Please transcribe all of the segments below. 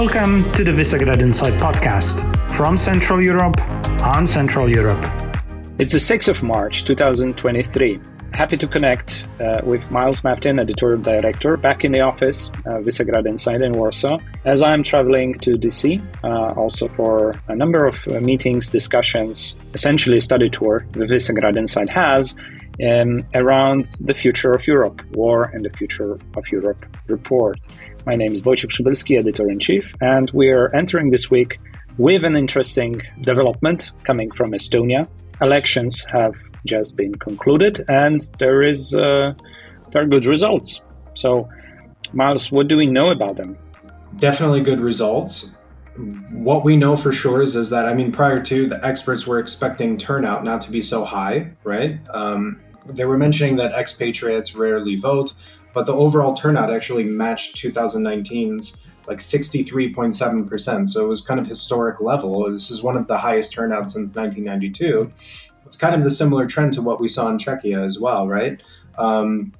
Welcome to the Visegrad Insight podcast from Central Europe on Central Europe. It's the 6th of March 2023. Happy to connect uh, with Miles Maftean, editorial director, back in the office, uh, Visegrad Insight in Warsaw, as I'm traveling to DC, uh, also for a number of uh, meetings, discussions, essentially a study tour the Visegrad Insight has um, around the future of Europe, War and the Future of Europe report. My name is Wojciech Przybylski, editor in chief, and we're entering this week with an interesting development coming from Estonia. Elections have just been concluded, and there is uh, there are good results. So, Miles, what do we know about them? Definitely good results. What we know for sure is, is that I mean, prior to the experts were expecting turnout not to be so high, right? Um, they were mentioning that expatriates rarely vote, but the overall turnout actually matched 2019's like 63.7%. So it was kind of historic level. This is one of the highest turnouts since 1992. It's kind of the similar trend to what we saw in Czechia as well, right? Um,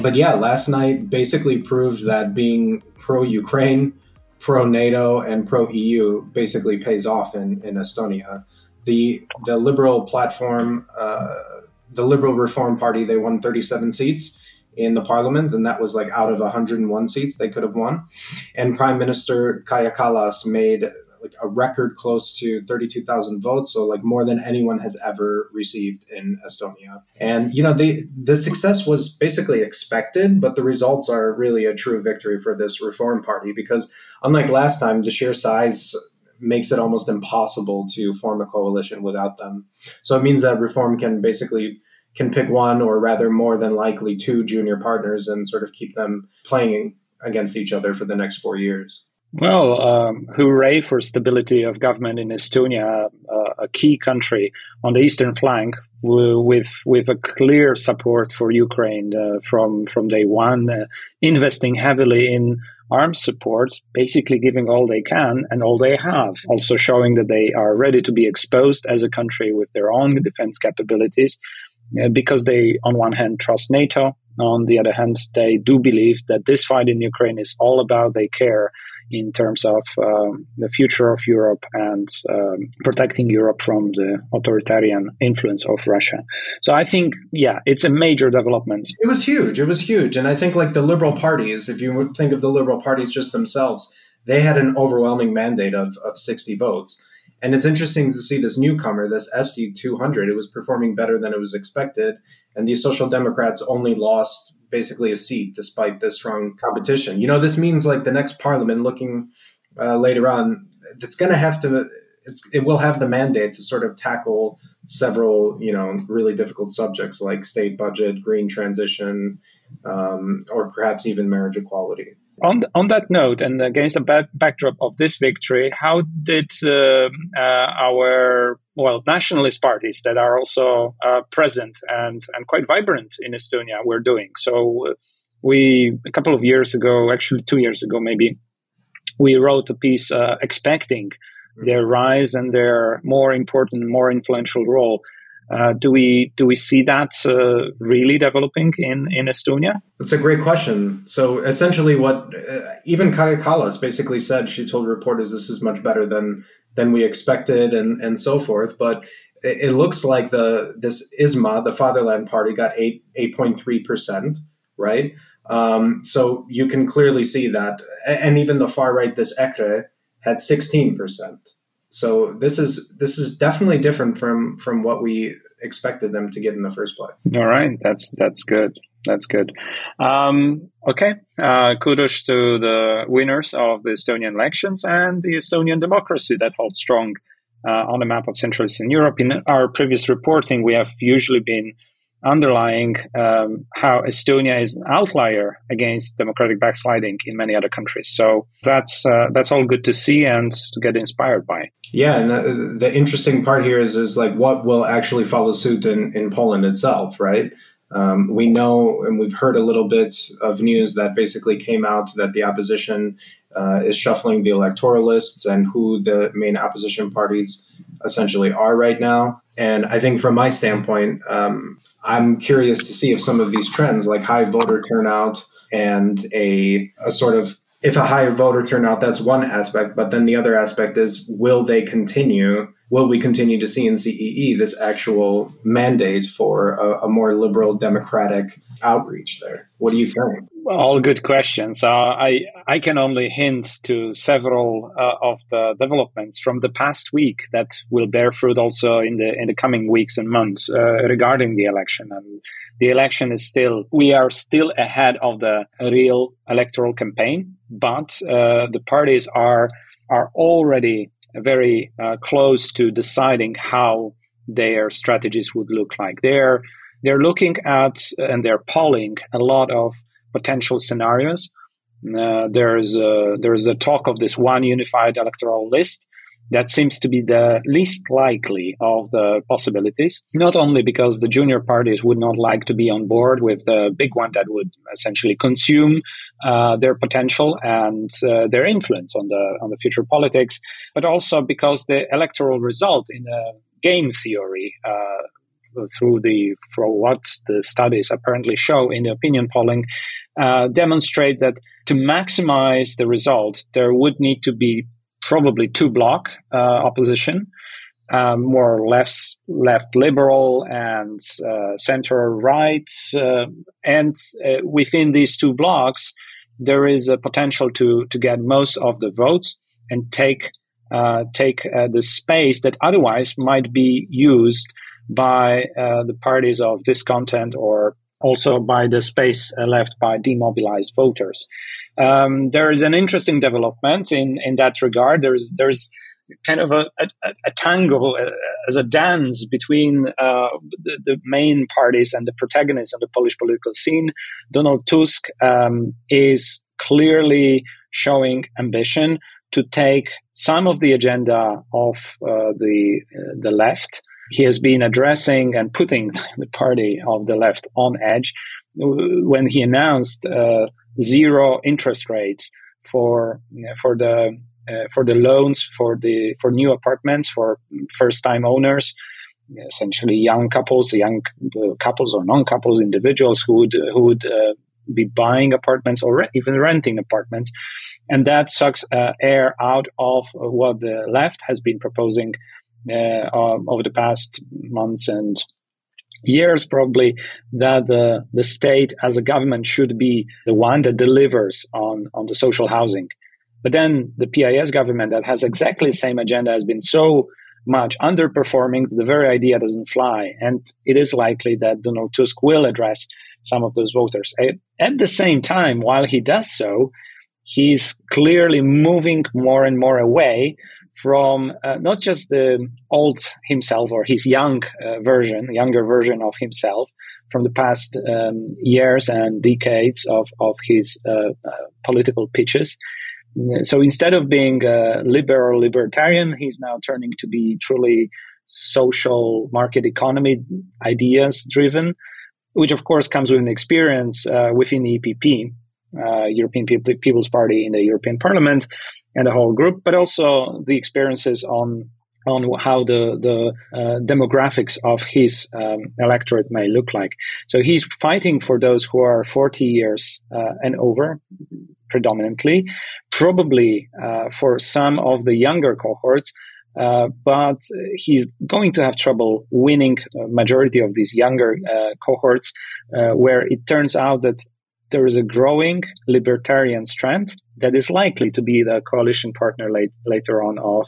but yeah, last night basically proved that being pro Ukraine, pro NATO, and pro EU basically pays off in, in Estonia. The the liberal platform, uh, the Liberal Reform Party, they won 37 seats in the parliament, and that was like out of 101 seats they could have won. And Prime Minister Kaja Kallas made like a record close to 32,000 votes, so like more than anyone has ever received in Estonia. And you know, the the success was basically expected, but the results are really a true victory for this reform party because unlike last time, the sheer size makes it almost impossible to form a coalition without them. So it means that reform can basically can pick one or rather more than likely two junior partners and sort of keep them playing against each other for the next four years. Well, um, hooray for stability of government in Estonia, uh, a key country on the eastern flank, with with a clear support for Ukraine uh, from from day one, uh, investing heavily in arms support, basically giving all they can and all they have, also showing that they are ready to be exposed as a country with their own defense capabilities, because they, on one hand, trust NATO. On the other hand, they do believe that this fight in Ukraine is all about they care in terms of um, the future of Europe and um, protecting Europe from the authoritarian influence of Russia. So I think, yeah, it's a major development. It was huge. It was huge. And I think, like the liberal parties, if you think of the liberal parties just themselves, they had an overwhelming mandate of, of 60 votes. And it's interesting to see this newcomer, this Eesti 200. It was performing better than it was expected. And the Social Democrats only lost basically a seat despite the strong competition. You know, this means like the next parliament looking uh, later on, it's going to have to, it's, it will have the mandate to sort of tackle several, you know, really difficult subjects like state budget, green transition, um, or perhaps even marriage equality. On, on that note, and against the back, backdrop of this victory, how did uh, uh, our well nationalist parties that are also uh, present and and quite vibrant in Estonia were doing? So uh, we a couple of years ago, actually two years ago, maybe we wrote a piece uh, expecting mm-hmm. their rise and their more important, more influential role uh, do we do we see that uh, really developing in in Estonia? That's a great question. So essentially, what uh, even Kaja Kallas basically said, she told reporters, "This is much better than than we expected," and and so forth. But it, it looks like the this Isamaa, the Fatherland Party, got eight eight point three percent, right? Um, so you can clearly see that, and even the far right, this EKRE, had sixteen percent. So this is this is definitely different from from what we expected them to get in the first place. All right, that's that's good. That's good. Um, okay, uh, kudos to the winners of the Estonian elections and the Estonian democracy that holds strong uh, on the map of Central Eastern Europe. In our previous reporting, we have usually been underlying um, how Estonia is an outlier against democratic backsliding in many other countries. So that's uh, that's all good to see and to get inspired by. Yeah, and uh, the interesting part here is is like what will actually follow suit in in Poland itself, right? Um, we know and we've heard a little bit of news that basically came out that the opposition uh, is shuffling the electoral lists and who the main opposition parties essentially are right now. And I think from my standpoint, um, I'm curious to see if some of these trends, like high voter turnout and a, a sort of if a higher voter turnout, that's one aspect. But then the other aspect is will they continue? Will we continue to see in CEE this actual mandate for a, a more liberal democratic outreach there? What do you think? All good questions. Uh, I I can only hint to several uh, of the developments from the past week that will bear fruit also in the in the coming weeks and months uh, regarding the election. And the election is still we are still ahead of the real electoral campaign, but uh, the parties are are already very uh, close to deciding how their strategies would look like. They're they're looking at and they're polling a lot of potential scenarios. Uh, there's a, there's a talk of this one unified electoral list that seems to be the least likely of the possibilities. Not only because the junior parties would not like to be on board with the big one that would essentially consume uh, their potential and uh, their influence on the on the future politics, but also because the electoral result in a game theory uh, through the for what the studies apparently show in the opinion polling uh, demonstrate that to maximize the result, there would need to be probably two block uh, opposition. Um, more less left liberal and uh, center right, uh, and uh, within these two blocks, there is a potential to to get most of the votes and take uh, take uh, the space that otherwise might be used by uh, the parties of discontent or also by the space left by demobilized voters. Um, there is an interesting development in, in that regard. There's there's kind of a, a, a tangle uh, as a dance between uh, the, the, main parties and the protagonists of the Polish political scene. Donald Tusk um, is clearly showing ambition to take some of the agenda of uh, the uh, the left he has been addressing and putting the party of the left on edge when he announced uh, zero interest rates for for the uh, for the loans for the for new apartments for first time owners essentially young couples young uh, couples or non couples individuals who would who would uh, be buying apartments or re- even renting apartments. And that sucks uh, air out of what the left has been proposing uh, over the past months and years probably that the the state as a government should be the one that delivers on on the social housing. But then the PIS government that has exactly the same agenda has been so much underperforming the very idea doesn't fly. And it is likely that Donald Tusk will address some of those voters. At the same time while he does so he's clearly moving more and more away from uh, not just the old himself or his young uh, version, younger version of himself from the past um, years and decades of, of his uh, uh political pitches. So instead of being a liberal libertarian, he's now turning to be truly social market economy ideas driven, which of course comes with an experience uh, within the EPP, uh, European People's Party in the European Parliament, and the whole group, but also the experiences on on how the the uh, demographics of his um, electorate may look like. So he's fighting for those who are 40 years uh, and over, predominantly, probably uh, for some of the younger cohorts. Uh, but he's going to have trouble winning majority of these younger uh, cohorts, uh, where it turns out that there is a growing libertarian strand that is likely to be the coalition partner late, later on of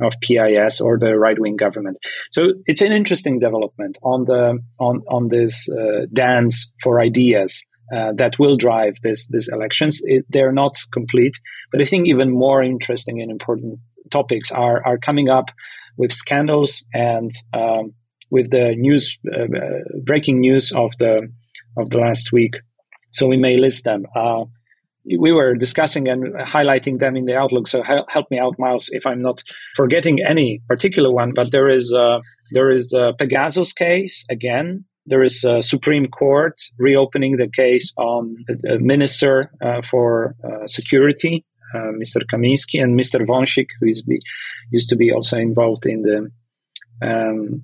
of PIS or the right wing government. So it's an interesting development on the on on this uh, dance for ideas. Uh, that will drive this these elections. It, they're not complete, but I think even more interesting and important topics are are coming up with scandals and um, with the news uh, uh breaking news of the of the last week so we may list them. Uh, we were discussing and highlighting them in the outlook. So help, me out, Miles, if I'm not forgetting any particular one. But there is uh, there is a Pegasus case again. There is a Supreme Court reopening the case on the Minister uh, for uh, Security, uh, Mr. Kamiński, and Mr. Wąsik, who is be, used to be also involved in the um,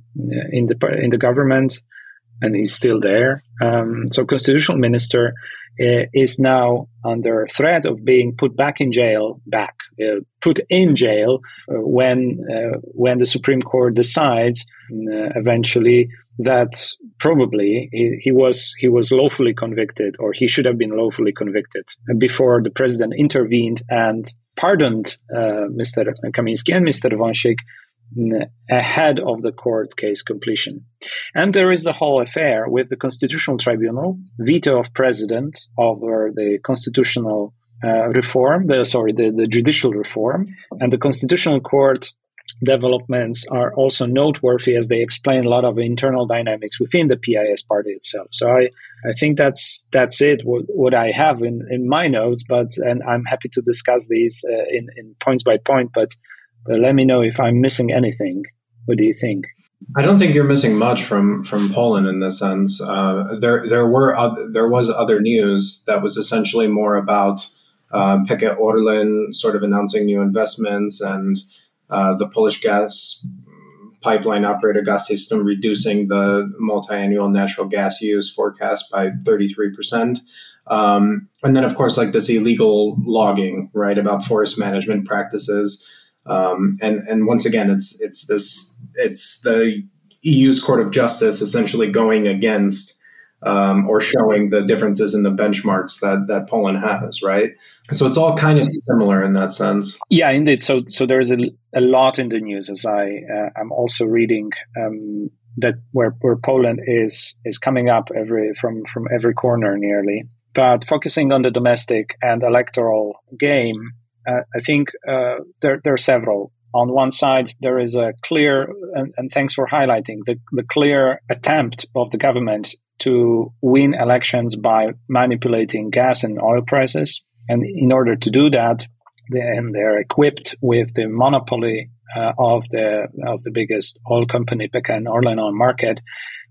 in the in the government. And he's still there. Um, so, constitutional minister uh, is now under threat of being put back in jail, back uh, put in jail uh, when when the Supreme Court decides uh, eventually that probably he, he, was he was lawfully convicted or he should have been lawfully convicted before the president intervened and pardoned Mr. Kamiński and Mr. Wąsik ahead of the court case completion. And there is the whole affair with the Constitutional Tribunal, veto of president over the constitutional uh, reform, the, sorry, the, the judicial reform, and the Constitutional Court developments are also noteworthy as they explain a lot of internal dynamics within the PIS party itself. So I, I think that's that's it. What, what I have in, in my notes, but and I'm happy to discuss these uh, in in points by point. But but let me know if I'm missing anything. What do you think? I don't think you're missing much from from Poland in this sense. Uh, there there were other, there was other news that was essentially more about uh, PKP Orlen sort of announcing new investments and uh, the Polish gas pipeline operator Gaz-System reducing the multi-annual natural gas use forecast by 33 percent. Um, and then, of course, like this illegal logging, right, about forest management practices. Um, and and once again, it's it's this it's the EU's Court of Justice essentially going against um, or showing the differences in the benchmarks that that Poland has, right? So it's all kind of similar in that sense. Yeah, indeed. So so there's a, a lot in the news as I uh, I'm also reading um, that where where Poland is is coming up every from from every corner nearly. But focusing on the domestic and electoral game, uh, I think uh, there, there are several. On one side, there is a clear, and, and thanks for highlighting the, the clear attempt of the government to win elections by manipulating gas and oil prices. And in order to do that, they, and they're equipped with the monopoly uh, of the of the biggest oil company, PKN Orlen, on market.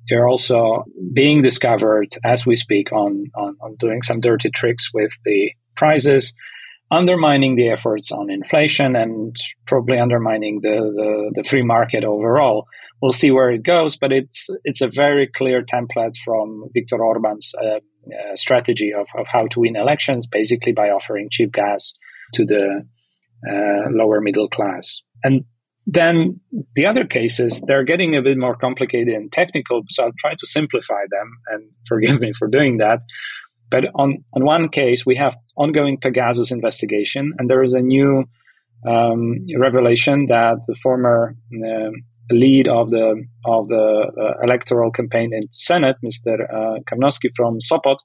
They're also being discovered as we speak on, on, on doing some dirty tricks with the prices undermining the efforts on inflation and probably undermining the, the, the, free market overall. We'll see where it goes, but it's it's a very clear template from Viktor Orban's uh, uh, strategy of, of how to win elections, basically by offering cheap gas to the uh, lower middle class. And then the other cases, they're getting a bit more complicated and technical, so I'll try to simplify them and forgive me for doing that. But on, on one case, we have ongoing Pegasus investigation, and there is a new um, revelation that the former uh, lead of the of the uh, electoral campaign in Senate, Mr. Uh, from Sopot,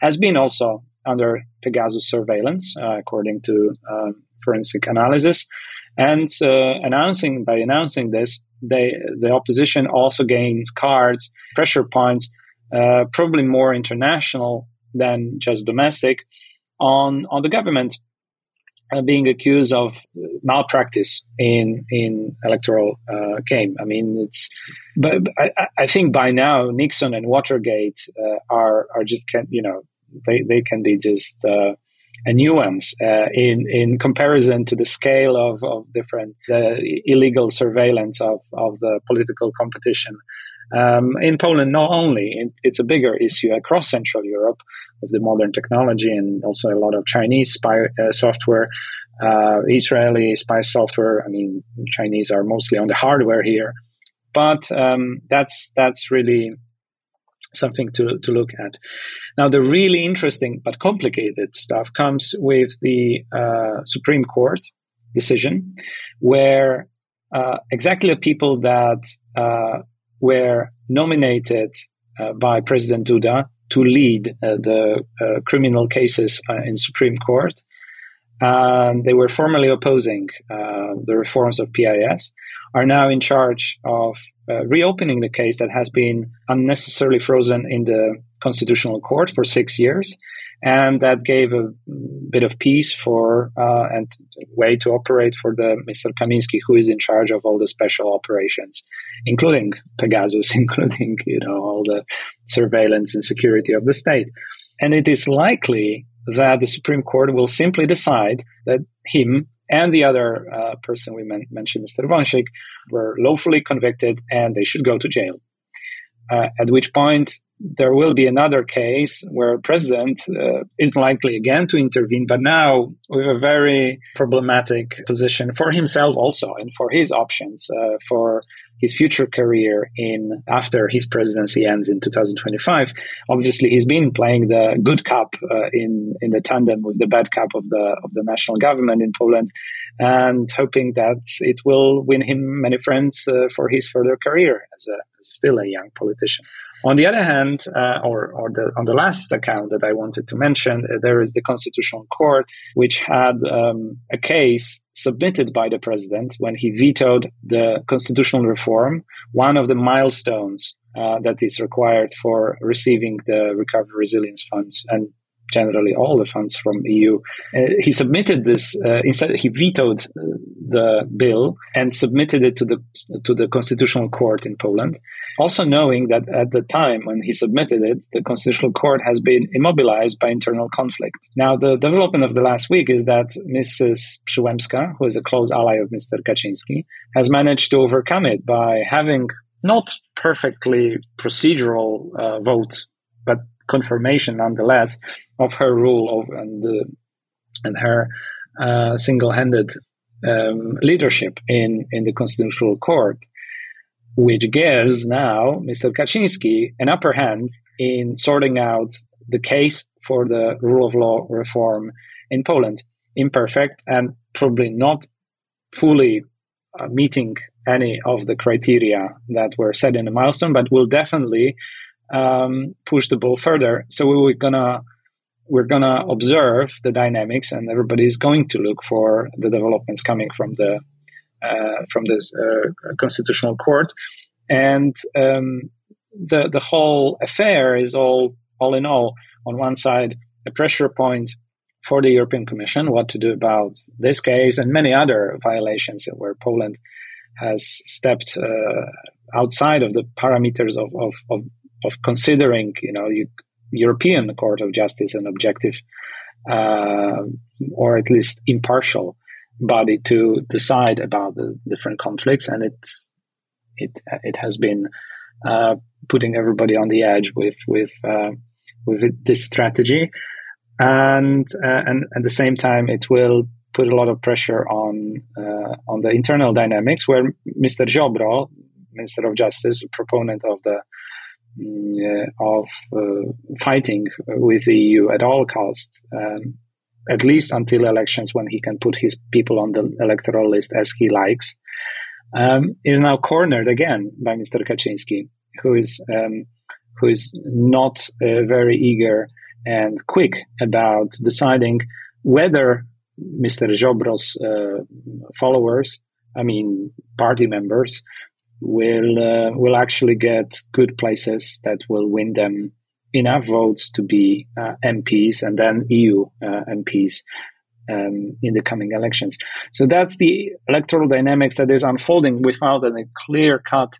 has been also under Pegasus surveillance, uh, according to um, forensic analysis. And uh, announcing by announcing this, they, the opposition also gains cards, pressure points, uh, probably more international than just domestic on on the government uh, being accused of malpractice in in electoral uh, game. I mean, it's but I, I, think by now Nixon and Watergate uh, are are just can you know they they can be just uh, a nuance uh, in in comparison to the scale of of different illegal surveillance of of the political competition um, in Poland, not only, it's a bigger issue across Central Europe with the modern technology and also a lot of Chinese spy uh, software, uh, Israeli spy software. I mean, Chinese are mostly on the hardware here, but um, that's that's really something to, to look at. Now, the really interesting but complicated stuff comes with the uh, Supreme Court decision, where uh, exactly the people that uh, were nominated uh, by President Duda to lead uh, the uh, criminal cases uh, in Supreme Court. And they were formally opposing uh, the reforms of PIS, are now in charge of uh, reopening the case that has been unnecessarily frozen in the Constitutional Court for six years and that gave a bit of peace for uh, and way to operate for the Mr. Kamiński, who is in charge of all the special operations, including Pegasus, including you know all the surveillance and security of the state. And it is likely that the Supreme Court will simply decide that him and the other uh, person we men- mentioned, Mr. Wąsik, were lawfully convicted and they should go to jail. uh, at which point there will be another case where a president uh, is likely again to intervene, but now with a very problematic position for himself also and for his options uh, for his future career in after his presidency ends in 2025. Obviously, he's been playing the good cop uh, in in the tandem with the bad cop of the of the national government in Poland, and hoping that it will win him many friends uh, for his further career as a as still a young politician. On the other hand, uh, or, or the, on the last account that I wanted to mention, uh, there is the Constitutional Court, which had um, a case submitted by the president when he vetoed the constitutional reform, one of the milestones uh, that is required for receiving the recovery resilience funds. And generally all the funds from EU. Uh, he submitted this uh, instead. He vetoed uh, the bill and submitted it to the to the constitutional court in Poland. Also knowing that at the time when he submitted it, the constitutional court has been immobilized by internal conflict. Now, the development of the last week is that Mrs. Przyłębska, who is a close ally of Mr. Kaczynski, has managed to overcome it by having not perfectly procedural uh, vote, but confirmation nonetheless of her rule of and uh, and her uh, single-handed um, leadership in in the constitutional court which gives now Mr. Kaczynski an upper hand in sorting out the case for the rule of law reform in Poland. Imperfect and probably not fully uh, meeting any of the criteria that were set in the milestone, but will definitely um, push the ball further. So we're gonna we're gonna observe the dynamics, and everybody is going to look for the developments coming from the uh, from this uh, constitutional court, and um, the the whole affair is all all in all on one side a pressure point for the European Commission what to do about this case and many other violations where Poland has stepped uh, outside of the parameters of, of, of of considering, you know, you, European Court of Justice an objective uh, or at least impartial body to decide about the different conflicts, and it's it it has been uh, putting everybody on the edge with with uh, with this strategy, and uh, and at the same time it will put a lot of pressure on uh, on the internal dynamics where Mr. Ziobro, Minister of Justice, proponent of the of uh, fighting with the EU at all costs, um, at least until elections when he can put his people on the electoral list as he likes, um, is now cornered again by Mr. Kaczynski, who is um, who is not uh, very eager and quick about deciding whether Mr. Ziobro's uh, followers, I mean party members, will uh, will actually get good places that will win them enough votes to be uh, MPs and then EU uh, MPs um, in the coming elections. So that's the electoral dynamics that is unfolding without a clear cut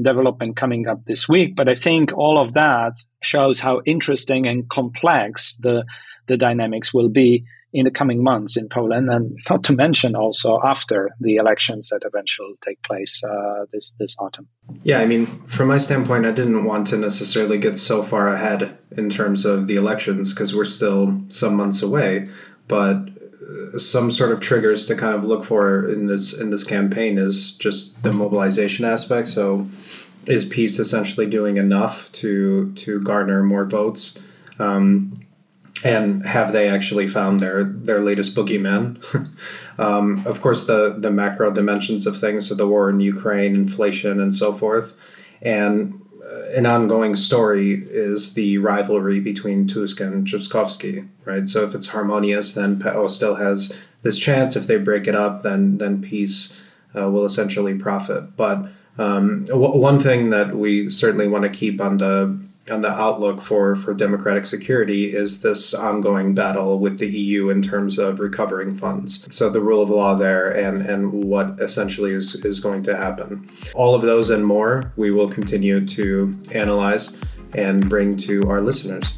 development coming up this week. But I think all of that shows how interesting and complex the the dynamics will be in the coming months in Poland, and not to mention also after the elections that eventually take place uh, this this autumn. Yeah, I mean, from my standpoint, I didn't want to necessarily get so far ahead in terms of the elections because we're still some months away, but uh, some sort of triggers to kind of look for in this in this campaign is just the mobilization aspect. So, is PiS essentially doing enough to to garner more votes? Um, and have they actually found their their latest boogeyman? um, of course, the the macro dimensions of things, so the war in Ukraine, inflation, and so forth, and uh, an ongoing story is the rivalry between Tusk and Trzaskowski, right? So if it's harmonious, then PO still has this chance. If they break it up, then then PiS uh, will essentially profit. But um, w- one thing that we certainly want to keep on the on the outlook for, for democratic security is this ongoing battle with the EU in terms of recovering funds. So the rule of law there and, and what essentially is, is going to happen. All of those and more we will continue to analyze and bring to our listeners.